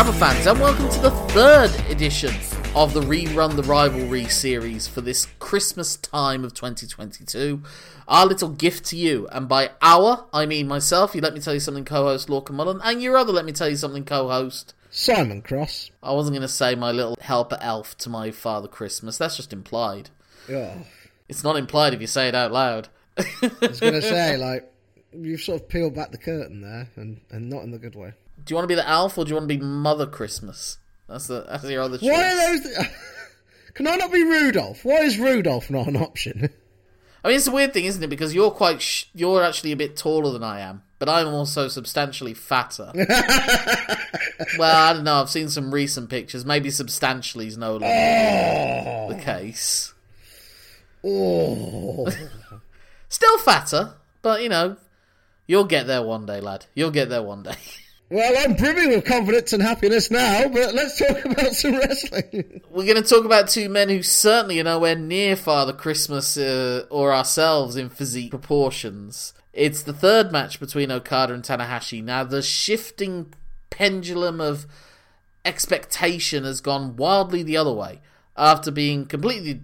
Grabber fans, and welcome to the third edition of the Rerun the Rivalry series for this Christmas time of 2022. Our little gift to you, and by our, I mean myself, you let me tell you something, co host Lorcan Mullen, and your other let me tell you something, co host. Simon Cross. I wasn't going to say my little helper elf to my Father Christmas, that's just implied. Oh, It's not implied if you say it out loud. I was going to say, like, you've sort of peeled back the curtain there, and, and not in the good way. Do you want to be the elf or do you want to be Mother Christmas? That's the that's your other choice. Why are those? Can I not be Rudolph? Why is Rudolph not an option? I mean, it's a weird thing, isn't it? Because you're quite sh- you're actually a bit taller than I am, but I'm also substantially fatter. well, I don't know. I've seen some recent pictures. Maybe substantially is no longer oh, the case. oh. Still fatter, but you know, you'll get there one day, lad. You'll get there one day. Well, I'm brimming with confidence and happiness now, but let's talk about some wrestling. We're going to talk about two men who certainly are nowhere near Father Christmas uh, or ourselves in physique proportions. It's the third match between Okada and Tanahashi. Now, the shifting pendulum of expectation has gone wildly the other way after being completely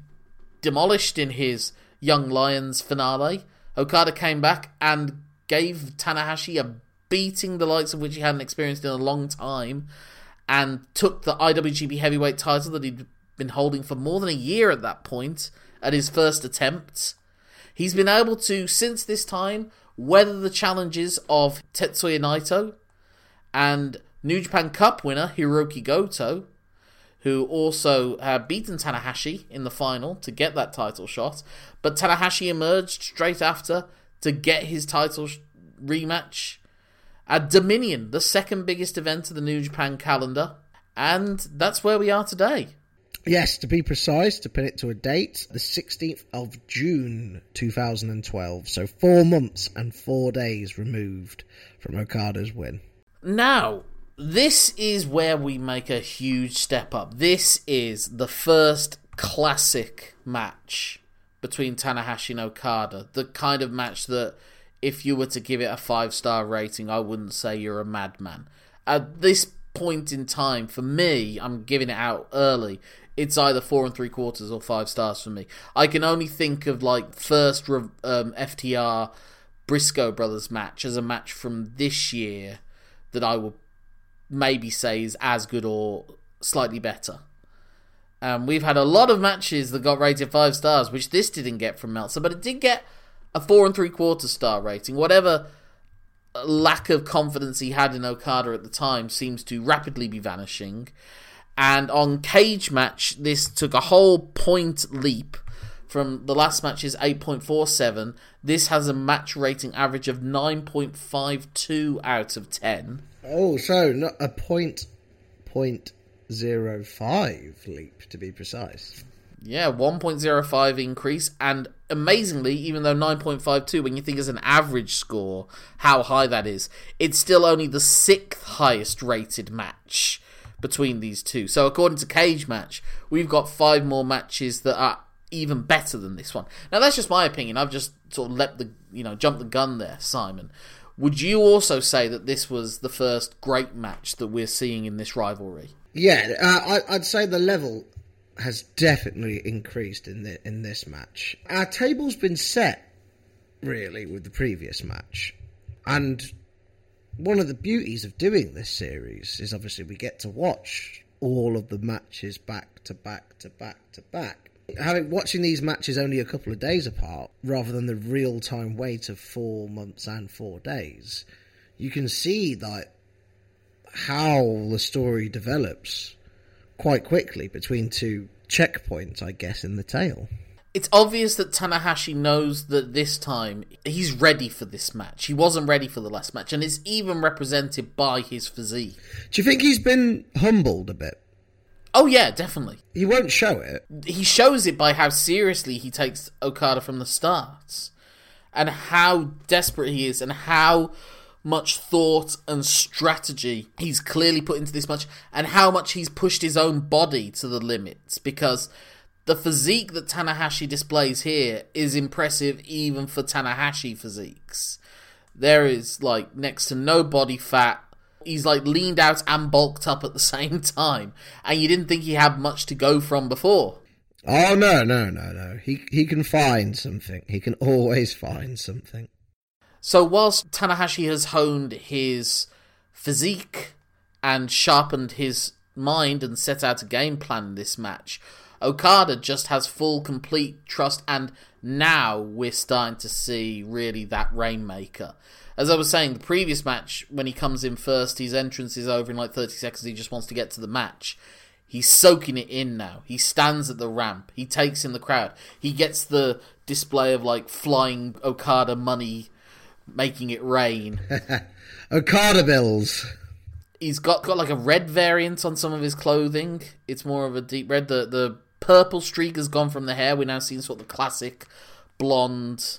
demolished in his Young Lions finale. Okada came back and gave Tanahashi a beating the likes of which he hadn't experienced in a long time and took the IWGP Heavyweight title that he'd been holding for more than a year at that point at his first attempt. He's been able to, since this time, weather the challenges of Tetsuya Naito and New Japan Cup winner Hiroki Goto, who also had beaten Tanahashi in the final to get that title shot. But Tanahashi emerged straight after to get his title sh- rematch at Dominion, the second biggest event of the New Japan calendar. And that's where we are today. Yes, to be precise, to pin it to a date, the 16th of June 2012. So four months and four days removed from Okada's win. Now, this is where we make a huge step up. This is the first classic match between Tanahashi and Okada. The kind of match that, if you were to give it a five star rating, I wouldn't say you're a madman. At this point in time, for me, I'm giving it out early. It's either four and three quarters or five stars for me. I can only think of like first um, FTR Briscoe brothers match as a match from this year that I would maybe say is as good or slightly better. Um, we've had a lot of matches that got rated five stars, which this didn't get from Meltzer, but it did get a four and three quarter star rating. Whatever lack of confidence he had in Okada at the time seems to rapidly be vanishing. And on Cage Match, this took a whole point leap from the last match's 8.47. This has a match rating average of 9.52 out of 10. Oh, so not a point, point zero five leap to be precise. Yeah, 1.05 increase, and amazingly, even though 9.52, when you think as an average score, how high that is, it's still only the sixth highest rated match between these two. So, according to Cage Match, we've got five more matches that are even better than this one. Now, that's just my opinion. I've just sort of let the, you know, jump the gun there, Simon. Would you also say that this was the first great match that we're seeing in this rivalry? Yeah, uh, I, I'd say the level has definitely increased in the, in this match. Our table's been set really with the previous match, and one of the beauties of doing this series is obviously we get to watch all of the matches back to back to back to back. Having watching these matches only a couple of days apart, rather than the real time wait of four months and four days, you can see that how the story develops quite quickly between two checkpoints, I guess, in the tale. It's obvious that Tanahashi knows that this time he's ready for this match. He wasn't ready for the last match, and it's even represented by his physique. Do you think he's been humbled a bit? Oh, yeah, definitely. He won't show it. He shows it by how seriously he takes Okada from the start, and how desperate he is, and how much thought and strategy he's clearly put into this match, and how much he's pushed his own body to the limits because the physique that Tanahashi displays here is impressive even for Tanahashi physiques. There is like next to no body fat. he's like leaned out and bulked up at the same time, and you didn't think he had much to go from before. Oh no, no, no, no. He he can find something. He can always find something. So whilst Tanahashi has honed his physique and sharpened his mind and set out a game plan in this match, Okada just has full, complete trust, and now we're starting to see really that Rainmaker. As I was saying, the previous match, when he comes in first, his entrance is over in like 30 seconds, he just wants to get to the match. He's soaking it in now. He stands at the ramp. He takes in the crowd. He gets the display of like flying Okada money, making it rain. Okada bills. He's got, got like a red variant on some of his clothing. It's more of a deep red. The the purple streak has gone from the hair. We're now seeing sort of the classic blonde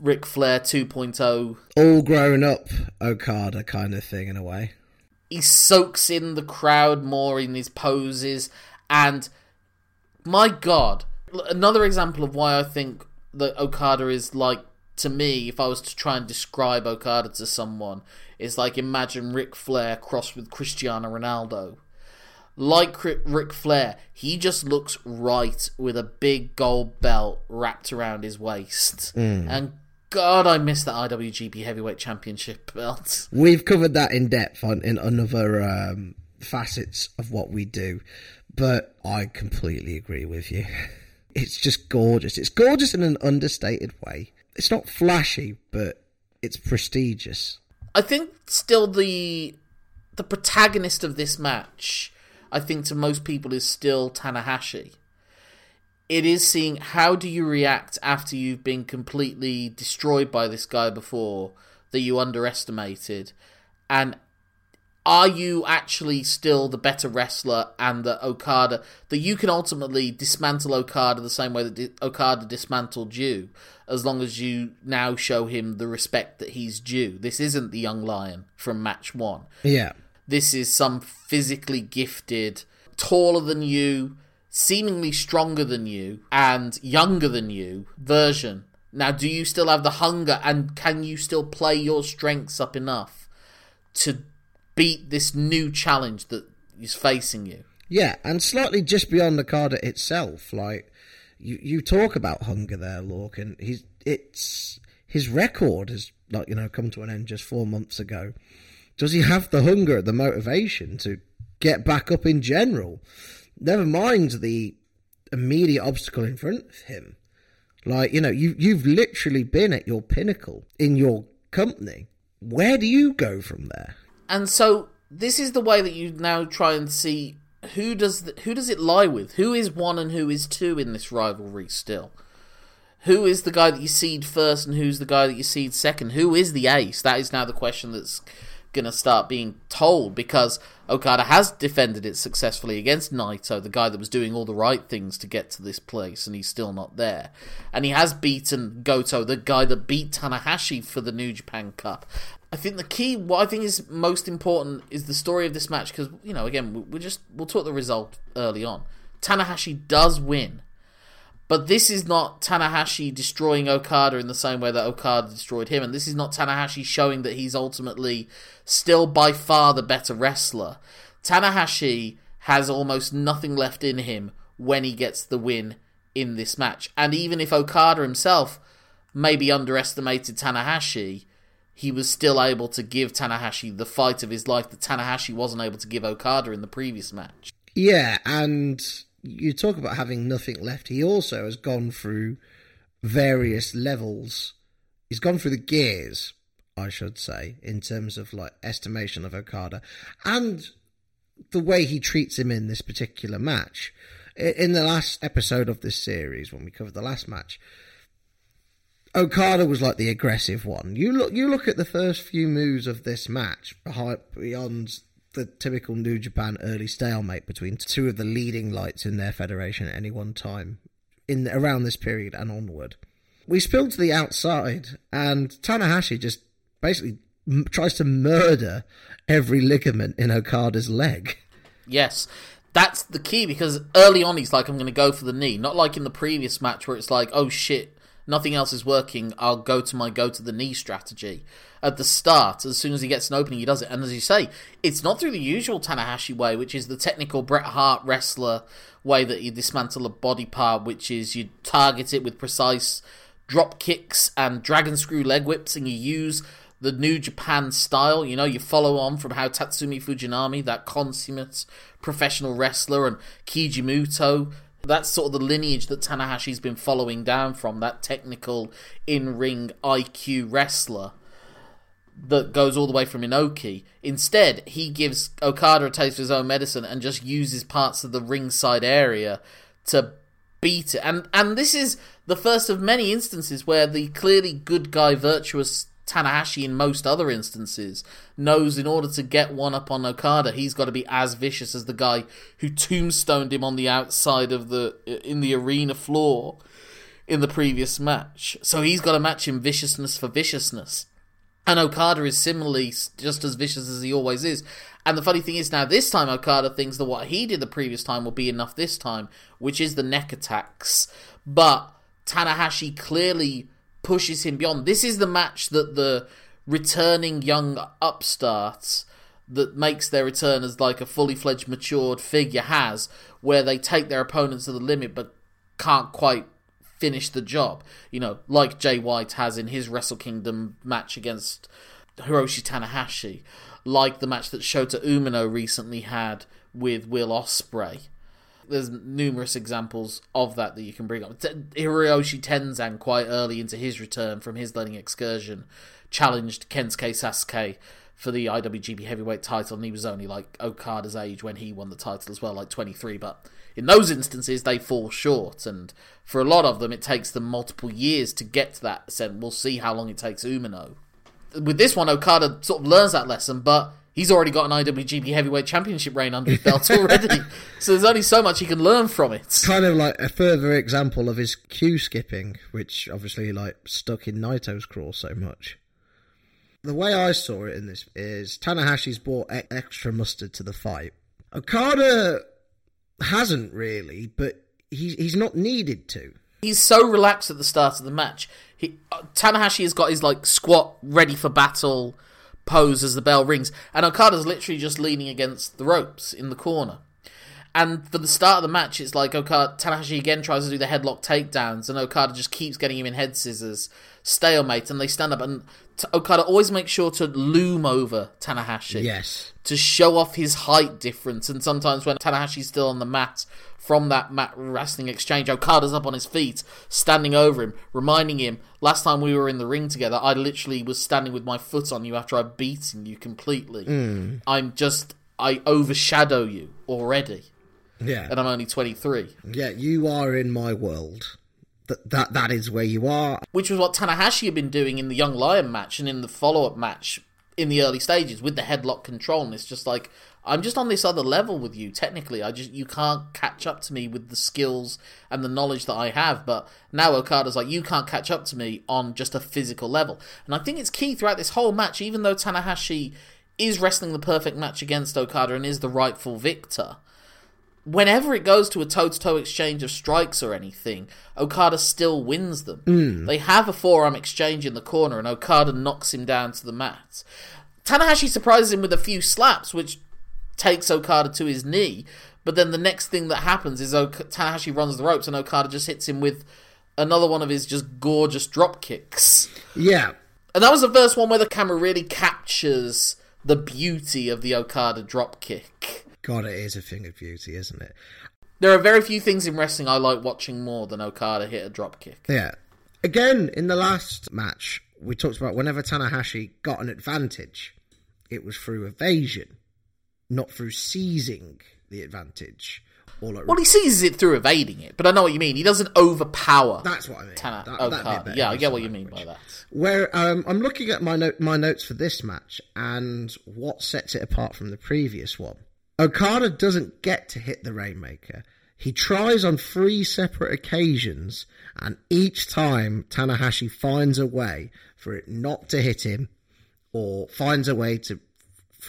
Ric Flair 2.0. All grown up Okada kind of thing in a way he soaks in the crowd more in his poses and my god another example of why i think that okada is like to me if i was to try and describe okada to someone it's like imagine Ric Flair crossed with Cristiano Ronaldo like Ric Flair, he just looks right with a big gold belt wrapped around his waist. Mm. And God, I miss that IWGP Heavyweight Championship belt. We've covered that in depth on in another um, facets of what we do, but I completely agree with you. It's just gorgeous. It's gorgeous in an understated way. It's not flashy, but it's prestigious. I think still the the protagonist of this match, I think to most people is still Tanahashi it is seeing how do you react after you've been completely destroyed by this guy before that you underestimated and are you actually still the better wrestler and that Okada that you can ultimately dismantle Okada the same way that Okada dismantled you as long as you now show him the respect that he's due? This isn't the young lion from match 1 yeah. This is some physically gifted taller than you seemingly stronger than you and younger than you version. Now, do you still have the hunger and can you still play your strengths up enough to beat this new challenge that is facing you? Yeah, and slightly just beyond the card itself, like you you talk about hunger there, Lorcan. He's it's his record has like you know come to an end just four months ago. Does he have the hunger, the motivation to get back up in general? Never mind the immediate obstacle in front of him. Like, you know, you, you've literally been at your pinnacle in your company. Where do you go from there? And so this is the way that you now try and see who does the, who does it lie with? Who is one and who is two in this rivalry still? Who is the guy that you seed first and who's the guy that you seed second? Who is the ace? That is now the question that's going to start being told because Okada has defended it successfully against Naito, the guy that was doing all the right things to get to this place, and he's still not there. And he has beaten Goto, the guy that beat Tanahashi for the New Japan Cup. I think the key, what I think is most important, is the story of this match because you know, again, we just we'll talk the result early on. Tanahashi does win, but this is not Tanahashi destroying Okada in the same way that Okada destroyed him, and this is not Tanahashi showing that he's ultimately still by far the better wrestler. Tanahashi has almost nothing left in him when he gets the win in this match. And even if Okada himself maybe underestimated Tanahashi, he was still able to give Tanahashi the fight of his life that Tanahashi wasn't able to give Okada in the previous match. Yeah, and you talk about having nothing left. He also has gone through various levels. He's gone through the gears, I should say, in terms of like estimation of Okada and the way he treats him in this particular match. In the last episode of this series, when we covered the last match, Okada was like the aggressive one. You look, you look at the first few moves of this match, beyond the typical New Japan early stalemate between two of the leading lights in their federation at any one time in around this period and onward. We spilled to the outside, and Tanahashi just basically m- tries to murder every ligament in Okada's leg. Yes, that's the key because early on he's like, "I'm going to go for the knee," not like in the previous match where it's like, "Oh shit." Nothing else is working, I'll go to my go to the knee strategy. At the start, as soon as he gets an opening, he does it. And as you say, it's not through the usual Tanahashi way, which is the technical Bret Hart wrestler way that you dismantle a body part, which is you target it with precise drop kicks and dragon screw leg whips, and you use the New Japan style. You know, you follow on from how Tatsumi Fujinami, that consummate professional wrestler, and Keiji Muto, that's sort of the lineage that Tanahashi's been following down from, that technical in ring IQ wrestler that goes all the way from Inoki. Instead, he gives Okada a taste of his own medicine and just uses parts of the ringside area to beat it. And and this is the first of many instances where the clearly good guy virtuous Tanahashi in most other instances knows in order to get one up on Okada, he's got to be as vicious as the guy who tombstoned him on the outside of the in the arena floor in the previous match. So he's got to match him viciousness for viciousness. And Okada is similarly just as vicious as he always is. And the funny thing is now this time Okada thinks that what he did the previous time will be enough this time, which is the neck attacks. But Tanahashi clearly pushes him beyond. This is the match that the returning young upstarts that makes their return as like a fully fledged matured figure has, where they take their opponents to the limit but can't quite finish the job. You know, like Jay White has in his Wrestle Kingdom match against Hiroshi Tanahashi, like the match that Shota Umino recently had with Will Ospreay there's numerous examples of that that you can bring up. Hiroshi Tenzan, quite early into his return from his learning excursion, challenged Kensuke Sasaki for the IWGP Heavyweight title, and he was only like Okada's age when he won the title as well, like 23. But in those instances, they fall short, and for a lot of them, it takes them multiple years to get to that extent. We'll see how long it takes Umino. With this one, Okada sort of learns that lesson, but he's already got an IWGP Heavyweight Championship reign under his belt already. so there's only so much he can learn from it. Kind of like a further example of his queue skipping, which obviously like stuck in Naito's craw so much. The way I saw it in this is Tanahashi's brought extra mustard to the fight. Okada hasn't really, but he's he's not needed to. He's so relaxed at the start of the match. He, uh, Tanahashi has got his like squat ready for battle pose as the bell rings, and Okada's literally just leaning against the ropes in the corner. And for the start of the match, it's like Okada Tanahashi again tries to do the headlock takedowns, and Okada just keeps getting him in head scissors, stalemate, and they stand up. And T- Okada always makes sure to loom over Tanahashi, yes, to show off his height difference. And sometimes when Tanahashi's still on the mat, from that mat wrestling exchange. Okada's up on his feet, standing over him, reminding him, last time we were in the ring together, I literally was standing with my foot on you after I'd beaten you completely. Mm. I'm just, I overshadow you already. Yeah. And I'm only 23. Yeah, you are in my world. That, that that is where you are. Which was what Tanahashi had been doing in the Young Lion match and in the follow up match in the early stages with the headlock control. And it's just like, I'm just on this other level with you. Technically, I just you can't catch up to me with the skills and the knowledge that I have. But now Okada's like, you can't catch up to me on just a physical level. And I think it's key throughout this whole match, even though Tanahashi is wrestling the perfect match against Okada and is the rightful victor. Whenever it goes to a toe to toe exchange of strikes or anything, Okada still wins them. Mm. They have a forearm exchange in the corner, and Okada knocks him down to the mat. Tanahashi surprises him with a few slaps, which takes Okada to his knee. But then the next thing that happens is ok- Tanahashi runs the ropes and Okada just hits him with another one of his just gorgeous drop kicks. Yeah. And that was the first one where the camera really captures the beauty of the Okada drop kick. God, it is a thing of beauty, isn't it? There are very few things in wrestling I like watching more than Okada hit a drop kick. Yeah. Again, in the last match, we talked about whenever Tanahashi got an advantage, it was through evasion not through seizing the advantage. Or like well, he seizes it through evading it, but I know what you mean. He doesn't overpower. That's what I mean. Tana that, Okada. Yeah, I get what you mean by that. Where um, I'm looking at my note, my notes for this match and what sets it apart from the previous one. Okada doesn't get to hit the Rainmaker. He tries on three separate occasions, and each time Tanahashi finds a way for it not to hit him, or finds a way to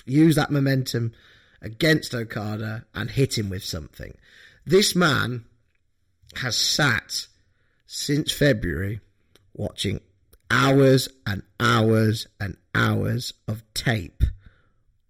use that momentum against Okada and hit him with something. This man has sat since February watching hours and hours and hours of tape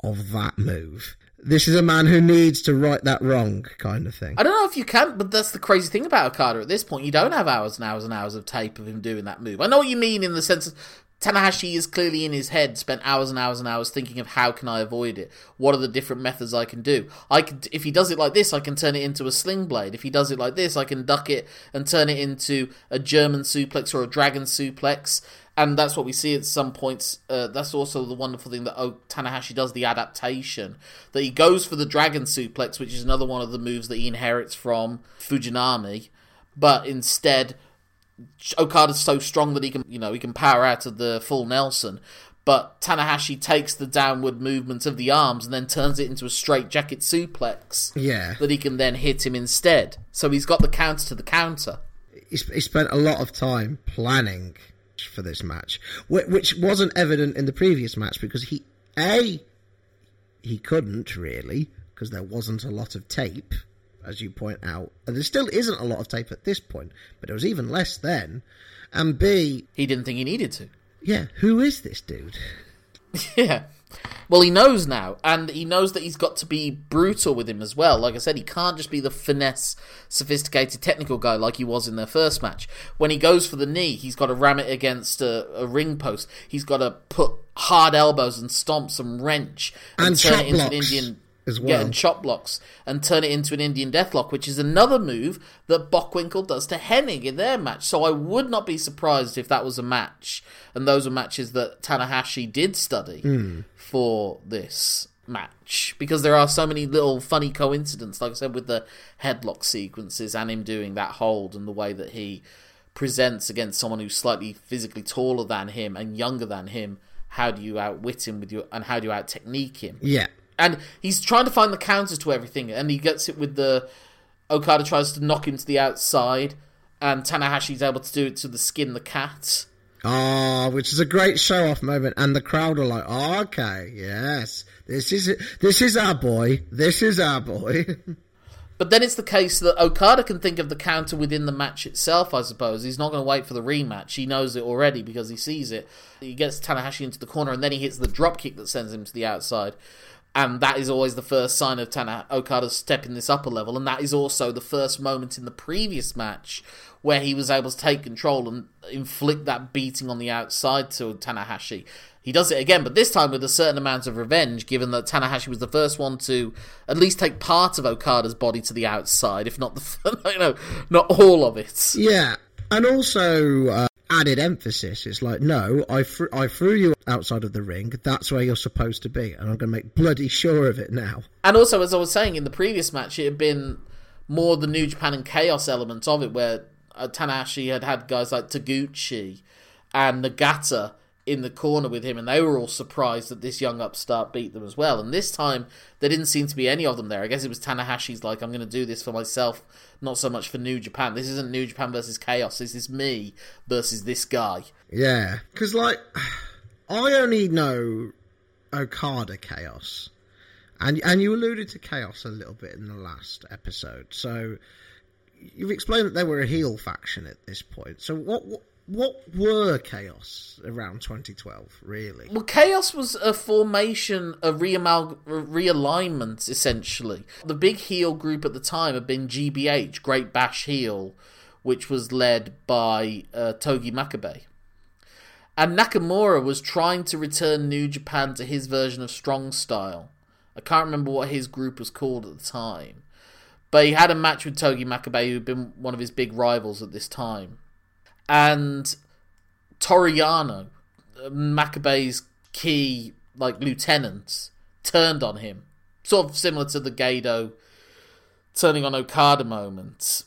of that move. This is a man who needs to right that wrong, kind of thing. I don't know if you can, but that's the crazy thing about Okada at this point. You don't have hours and hours and hours of tape of him doing that move. I know what you mean in the sense of Tanahashi is clearly in his head, spent hours and hours and hours thinking of how can I avoid it? What are the different methods I can do? I could, if he does it like this, I can turn it into a sling blade. If he does it like this, I can duck it and turn it into a German suplex or a dragon suplex. And that's what we see at some points. Uh, that's also the wonderful thing that oh, Tanahashi does the adaptation. That he goes for the dragon suplex, which is another one of the moves that he inherits from Fujinami, but instead Okada's so strong that he can, you know, he can power out of the full Nelson. But Tanahashi takes the downward movement of the arms and then turns it into a straight jacket suplex. Yeah. That he can then hit him instead. So he's got the counter to the counter. He, he spent a lot of time planning for this match, which wasn't evident in the previous match because he, A, he couldn't really, because there wasn't a lot of tape as you point out. And there still isn't a lot of tape at this point, but it was even less then. And B, he didn't think he needed to. Yeah, who is this dude? yeah. Well, he knows now, and he knows that he's got to be brutal with him as well. Like I said, he can't just be the finesse, sophisticated, technical guy like he was in their first match. When he goes for the knee, he's got to ram it against a, a ring post. He's got to put hard elbows and stomps and wrench and, and turn it into blocks. an Indian as well. Yeah, and chop blocks and turn it into an Indian deathlock, which is another move that Bockwinkel does to Hennig in their match. So I would not be surprised if that was a match, and those are matches that Tanahashi did study mm. for this match because there are so many little funny coincidences, like I said, with the headlock sequences and him doing that hold and the way that he presents against someone who's slightly physically taller than him and younger than him. How do you outwit him with your and how do you out technique him? Yeah and he's trying to find the counters to everything, and he gets it with the Okada tries to knock him to the outside, and Tanahashi's able to do it to the skin the cat. Ah, oh, which is a great show off moment, and the crowd are like, oh, "Okay, yes, this is it. This is our boy. This is our boy." but then it's the case that Okada can think of the counter within the match itself. I suppose he's not going to wait for the rematch. He knows it already because he sees it. He gets Tanahashi into the corner, and then he hits the drop kick that sends him to the outside and that is always the first sign of Tana Okada stepping this upper level, and that is also the first moment in the previous match where he was able to take control and inflict that beating on the outside to Tanahashi. He does it again, but this time with a certain amount of revenge, given that Tanahashi was the first one to at least take part of Okada's body to the outside, if not the you know, not all of it. Yeah, and also uh, added emphasis. It's like, no, I, I threw you outside of the ring. That's where you're supposed to be, and I'm going to make bloody sure of it now. And also, as I was saying in the previous match, it had been more the New Japan and Chaos element of it, where uh, Tanahashi had had guys like Taguchi and Nagata in the corner with him, and they were all surprised that this young upstart beat them as well. And this time, there didn't seem to be any of them there. I guess it was Tanahashi's like, I'm going to do this for myself, not so much for New Japan. This isn't New Japan versus Chaos. This is me versus this guy. Yeah, because like, I only know Okada Chaos, and and you alluded to Chaos a little bit in the last episode. So you've explained that they were a heel faction at this point. So what, what what were Chaos around 2012, really? Well, Chaos was a formation, a realignment, essentially. The big heel group at the time had been GBH, Great Bash Heel, which was led by uh, Togi Makabe. And Nakamura was trying to return New Japan to his version of Strong Style. I can't remember what his group was called at the time. But he had a match with Togi Makabe, who'd been one of his big rivals at this time and Toru Yano, Makabe's key like lieutenants, turned on him, sort of similar to the Gedo turning on Okada moment.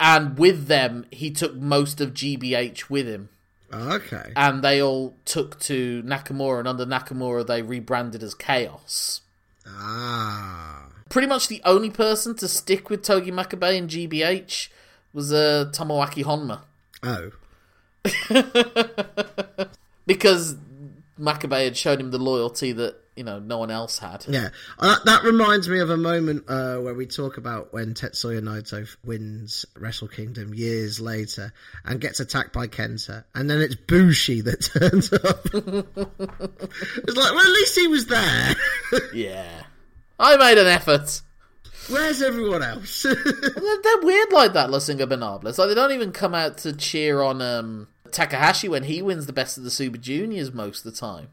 And with them, he took most of GBH with him. Okay. And they all took to Nakamura, and under Nakamura, they rebranded as Chaos. Ah. Pretty much the only person to stick with Togi Makabe and GBH was uh, Tomoaki Honma. Oh. because Makabe had shown him the loyalty that you know no one else had. Yeah, uh, that reminds me of a moment uh, where we talk about when Tetsuya Naito wins Wrestle Kingdom years later and gets attacked by Kenta, and then it's Bushi that turns up. it's like, well, at least he was there. yeah, I made an effort. Where's everyone else? they're, they're, weird like that, Los Ingobernables. Like they don't even come out to cheer on um, Takahashi when he wins the best of the Super Juniors most of the time.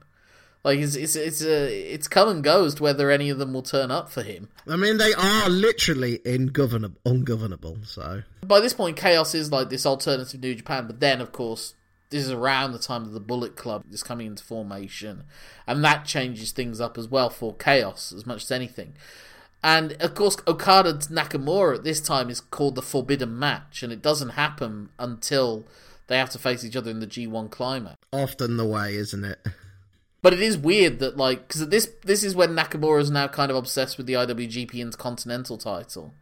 Like it's it's it's uh, it's come and goes to whether any of them will turn up for him. I mean, they are literally ingovernable, ungovernable. So by this point, Chaos is like this alternative New Japan. But then, of course, this is around the time that the Bullet Club is coming into formation, and that changes things up as well for Chaos as much as anything. And of course, Okada Nakamura at this time is called the Forbidden Match, and it doesn't happen until they have to face each other in the G1 climax. Often the way, isn't it? But it is weird that like because this this is when Nakamura is now kind of obsessed with the IWGP Intercontinental title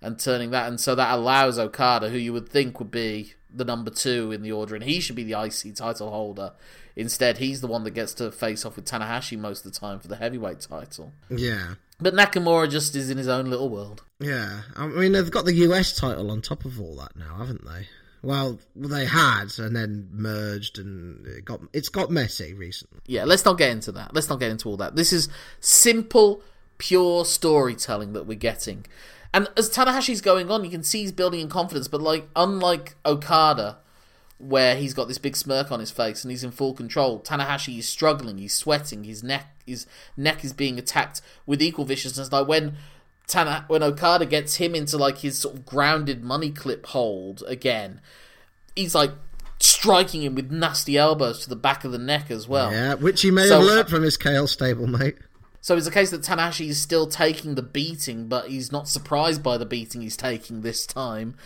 and turning that, and so that allows Okada, who you would think would be the number two in the order, and he should be the IC title holder. Instead, he's the one that gets to face off with Tanahashi most of the time for the heavyweight title. Yeah. But Nakamura just is in his own little world. Yeah. I mean, they've got the US title on top of all that now, haven't they? Well, they had, and then merged, and it got it's got messy recently. Yeah, let's not get into that. Let's not get into all that. This is simple, pure storytelling that we're getting, and as Tanahashi's going on, you can see he's building in confidence. But like, unlike Okada, where he's got this big smirk on his face and he's in full control, Tanahashi is struggling. He's sweating. His neck, his neck is being attacked with equal viciousness. Like when Tana when Okada gets him into like his sort of grounded money clip hold again, he's like striking him with nasty elbows to the back of the neck as well. Yeah, which he may so, have uh, learned from his KO stablemate. So it's a case that Tanahashi is still taking the beating, but he's not surprised by the beating he's taking this time,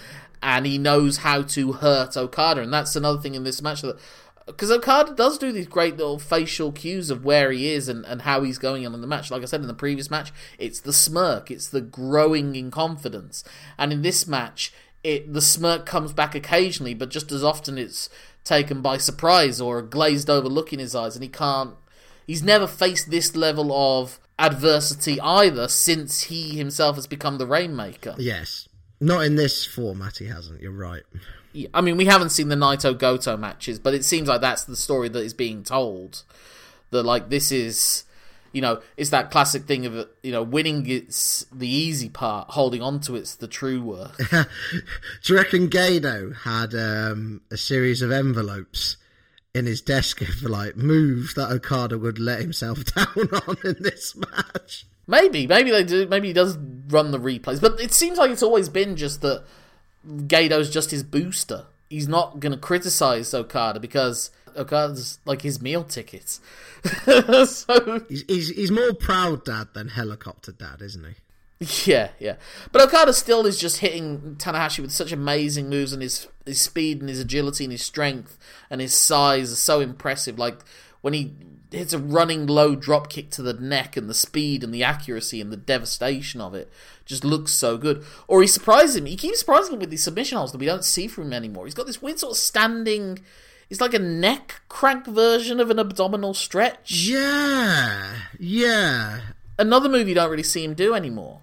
and he knows how to hurt Okada, and that's another thing in this match that because Okada does do these great little facial cues of where he is and, and how he's going on in the match. Like I said in the previous match, it's the smirk, it's the growing in confidence. And in this match, it the smirk comes back occasionally, but just as often it's taken by surprise or a glazed over look in his eyes, and he can't. He's never faced this level of adversity either since he himself has become the Rainmaker. Yes. Not in this format, he hasn't. You're right. I mean, we haven't seen the Naito Goto matches, but it seems like that's the story that is being told. That like this is, you know, it's that classic thing of you know winning it's the easy part, holding on to it's the true work. Do you reckon Gedo had um, a series of envelopes? in his desk for like moves that Okada would let himself down on in this match. Maybe, maybe they do. Maybe he does run the replays, but it seems like it's always been just that Gedo's just his booster. He's not going to criticize Okada because Okada's like his meal tickets. so he's, he's, he's more proud dad than helicopter dad, isn't he? Yeah, yeah. But Okada still is just hitting Tanahashi with such amazing moves, and his his speed and his agility and his strength and his size are so impressive. Like when he hits a running low drop kick to the neck and the speed and the accuracy and the devastation of it just looks so good. Or he surprises him. He keeps surprising him with these submission holds that we don't see from him anymore. He's got this weird sort of standing. It's like a neck crank version of an abdominal stretch. Yeah, yeah. Another move you don't really see him do anymore.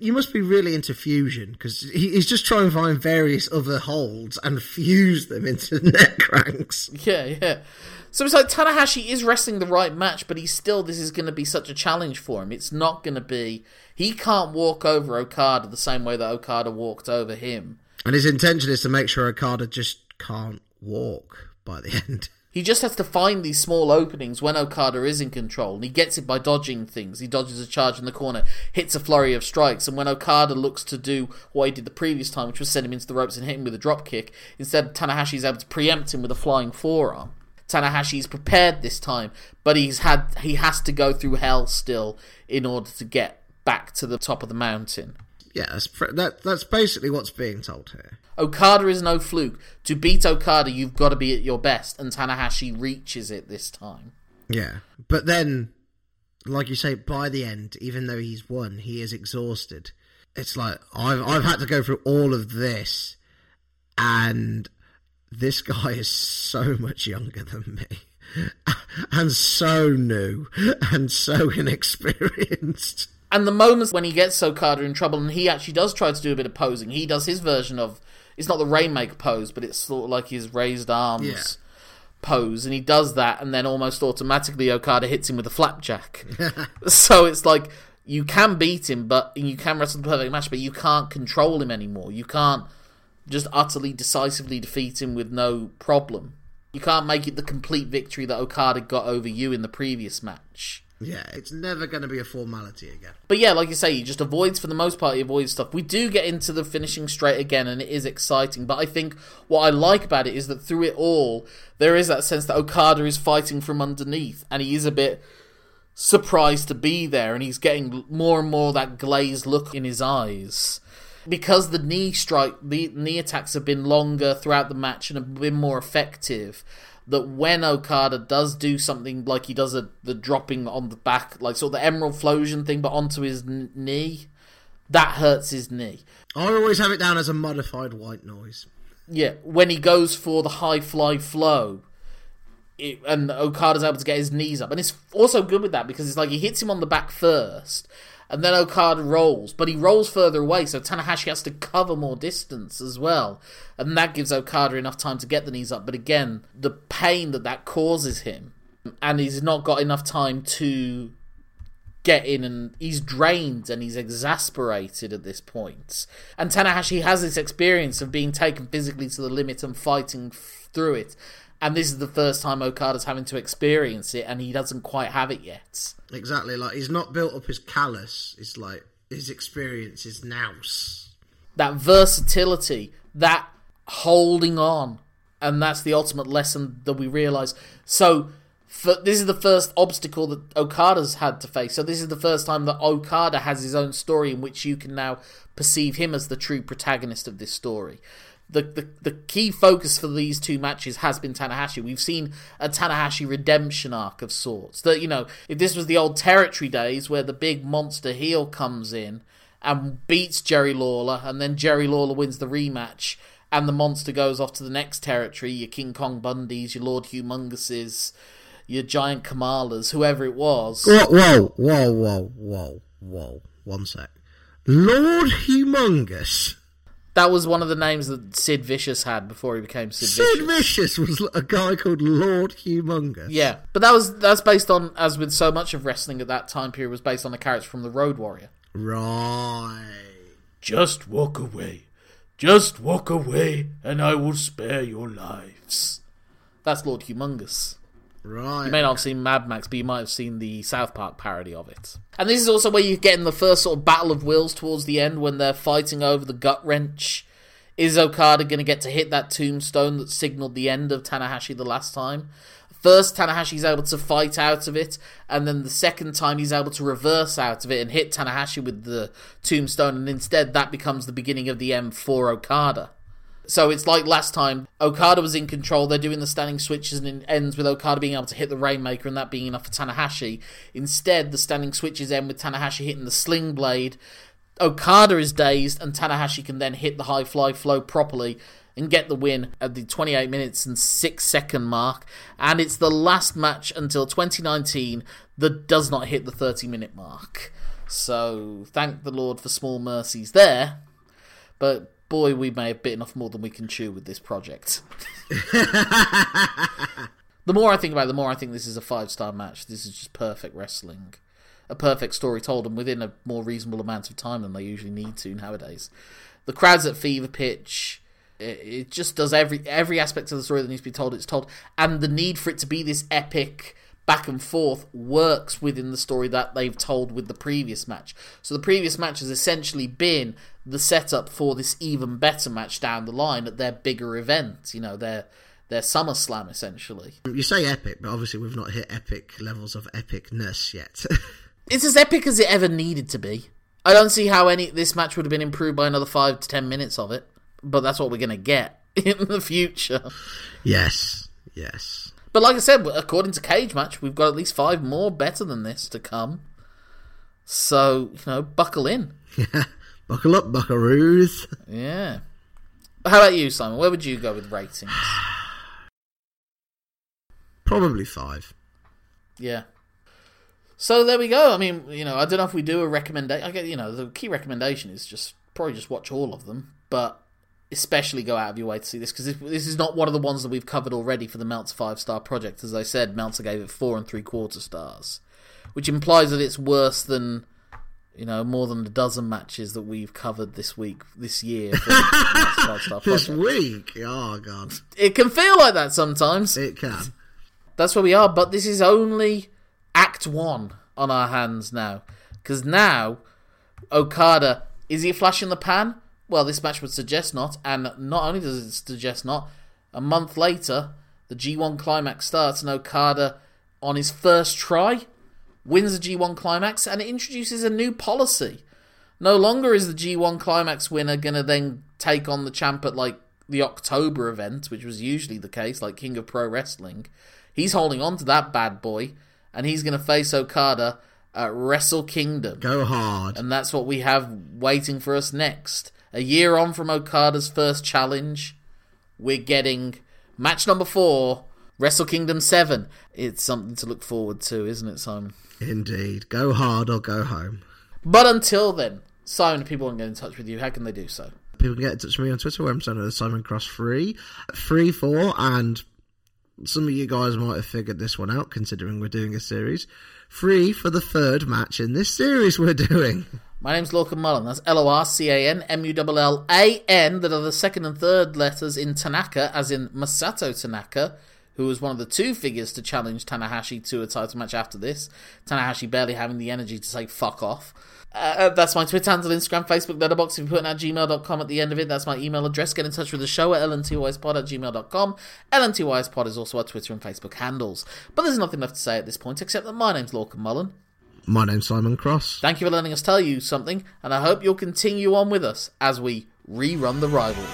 You must be really into fusion because he's just trying to find various other holds and fuse them into neck cranks. Yeah, yeah. So it's like Tanahashi is wrestling the right match, but he's still this is going to be such a challenge for him. It's not going to be he can't walk over Okada the same way that Okada walked over him. And his intention is to make sure Okada just can't walk by the end. He just has to find these small openings when Okada is in control, and he gets it by dodging things. He dodges a charge in the corner, hits a flurry of strikes, and when Okada looks to do what he did the previous time, which was send him into the ropes and hit him with a drop kick, instead Tanahashi is able to preempt him with a flying forearm. Tanahashi's prepared this time, but he's had he has to go through hell still in order to get back to the top of the mountain. Yeah, that's, that, that's basically what's being told here. Okada is no fluke. To beat Okada, you've got to be at your best, and Tanahashi reaches it this time. Yeah, but then, like you say, by the end, even though he's won, he is exhausted. It's like I've I've had to go through all of this, and this guy is so much younger than me. and so new and so inexperienced. And the moments when he gets Okada in trouble and he actually does try to do a bit of posing, he does his version of it's not the Rainmaker pose, but it's sort of like his raised arms Yeah. pose, and he does that, and then almost automatically Okada hits him with a flapjack. so it's like you can beat him, but you can wrestle the perfect match, but you can't control him anymore. You can't just utterly decisively defeat him with no problem. You can't make it the complete victory that Okada got over you in the previous match. Yeah, it's never going to be a formality again. But yeah, like you say, he just avoids for the most part. He avoids stuff. We do get into the finishing straight again, and it is exciting. But I think what I like about it is that through it all, there is that sense that Okada is fighting from underneath, and he is a bit surprised to be there, and he's getting more and more that glazed look in his eyes. Because the knee strike, the knee attacks have been longer throughout the match and have been more effective. That when Okada does do something like he does a, the dropping on the back, like sort of the Emerald Flowsion thing, but onto his n- knee, that hurts his knee. I always have it down as a modified white noise. Yeah, when he goes for the high fly flow, it, and Okada's able to get his knees up, and it's also good with that because it's like he hits him on the back first, and then Okada rolls, but he rolls further away, so Tanahashi has to cover more distance as well, and that gives Okada enough time to get the knees up. But again, the pain that that causes him, and he's not got enough time to get in and he's drained and he's exasperated at this point. And Tanahashi has this experience of being taken physically to the limit and fighting through it. And this is the first time Okada's having to experience it and he doesn't quite have it yet. Exactly, like he's not built up his callus. It's like his experience is nous. That versatility, that holding on. And that's the ultimate lesson that we realize. So for, this is the first obstacle that Okada's had to face. So this is the first time that Okada has his own story in which you can now perceive him as the true protagonist of this story. The, the the key focus for these two matches has been Tanahashi. We've seen a Tanahashi redemption arc of sorts. That you know, if this was the old territory days where the big monster heel comes in and beats Jerry Lawler, and then Jerry Lawler wins the rematch, and the monster goes off to the next territory, your King Kong Bundys, your Lord Humonguses, your Giant Kamalas, whoever it was. Whoa, whoa, whoa, whoa, whoa, whoa. One sec. Lord Humongous. That was one of the names that Sid Vicious had before he became Sid, Sid Vicious. Sid Vicious was a guy called Lord Humongous. Yeah, but that was that's based on, as with so much of wrestling at that time period, was based on a character from the Road Warrior. Right. Just walk away. Just walk away, and I will spare your lives. That's Lord Humongous. Right. You may not have seen Mad Max, but you might have seen the South Park parody of it. And this is also where you get in the first sort of battle of wills towards the end when they're fighting over the gut wrench. Is Okada going to get to hit that tombstone that signaled the end of Tanahashi the last time? First, Tanahashi's able to fight out of it, and then the second time he's able to reverse out of it and hit Tanahashi with the tombstone, and instead that becomes the beginning of the M for Okada. So it's like last time, Okada was in control, they're doing the standing switches, and it ends with Okada being able to hit the Rainmaker and that being enough for Tanahashi. Instead, the standing switches end with Tanahashi hitting the Sling Blade. Okada is dazed, and Tanahashi can then hit the high fly flow properly and get the win at the 28 minutes and 6 second mark. And it's the last match until 2019 that does not hit the 30 minute mark. So thank the Lord for small mercies there. But boy, we may have bitten off more than we can chew with this project. the more I think about it, the more I think this is a five star match. This is just perfect wrestling. A perfect story told and within a more reasonable amount of time than they usually need to nowadays. The crowd's at fever pitch. It, it just does every every aspect of the story that needs to be told. It's told, and the need for it to be this epic back and forth works within the story that they've told with the previous match. So the previous match has essentially been the setup for this even better match down the line at their bigger event. You know, their their SummerSlam essentially. You say epic, but obviously we've not hit epic levels of epicness yet. It's as epic as it ever needed to be. I don't see how any this match would have been improved by another five to ten minutes of it, but that's what we're gonna get in the future. yes, yes. But like I said, according to Cage Match, we've got at least five more better than this to come. So you know, buckle in. Buckle up, buckaroos. Yeah. How about you, Simon? Where would you go with ratings? Probably five. Yeah. So there we go. I mean, you know, I don't know if we do a recommendation. I get, you know, the key recommendation is just probably just watch all of them, but especially go out of your way to see this because this is not one of the ones that we've covered already for the Meltzer five star project. As I said, Meltzer gave it four and three quarter stars, which implies that it's worse than you know more than a dozen matches that we've covered this week, this year. For the five star This week, oh god, It can feel like that sometimes. it can. That's where we are, but this is only Act 1 on our hands now. Because now, Okada, is he a flash in the pan? Well, this match would suggest not, and not only does it suggest not, a month later, the G1 climax starts, and Okada, on his first try, wins the G1 climax, and it introduces a new policy. No longer is the G1 climax winner going to then take on the champ at like the October event, which was usually the case, like King of Pro Wrestling. He's holding on to that bad boy, and he's going to face Okada at Wrestle Kingdom. Go hard. And that's what we have waiting for us next. A year on from Okada's first challenge, we're getting match number four, Wrestle Kingdom 7. It's something to look forward to, isn't it, Simon? Indeed. Go hard or go home. But until then, Simon, if people want to get in touch with you, how can they do so? People can get in touch with me on Twitter where I'm saying Simon Cross free. Free for and some of you guys might have figured this one out considering we're doing a series. Free for the third match in this series we're doing. My name's Lorcan Mullan. That's L O R C A N M U L L A N, that are the second and third letters in Tanaka, as in Masato Tanaka, who was one of the two figures to challenge Tanahashi to a title match after this. Tanahashi barely having the energy to say fuck off. Uh, that's my Twitter handle, Instagram, Facebook, Letterboxd. If you put in at gmail.com at the end of it, that's my email address. Get in touch with the show at lntyspod at gmail.com. lntyspod is also our Twitter and Facebook handles. But there's nothing left to say at this point except that my name's Lorcan Mullan. My name's Simon Cross. Thank you for letting us tell you something, and I hope you'll continue on with us as we rerun the rivalry.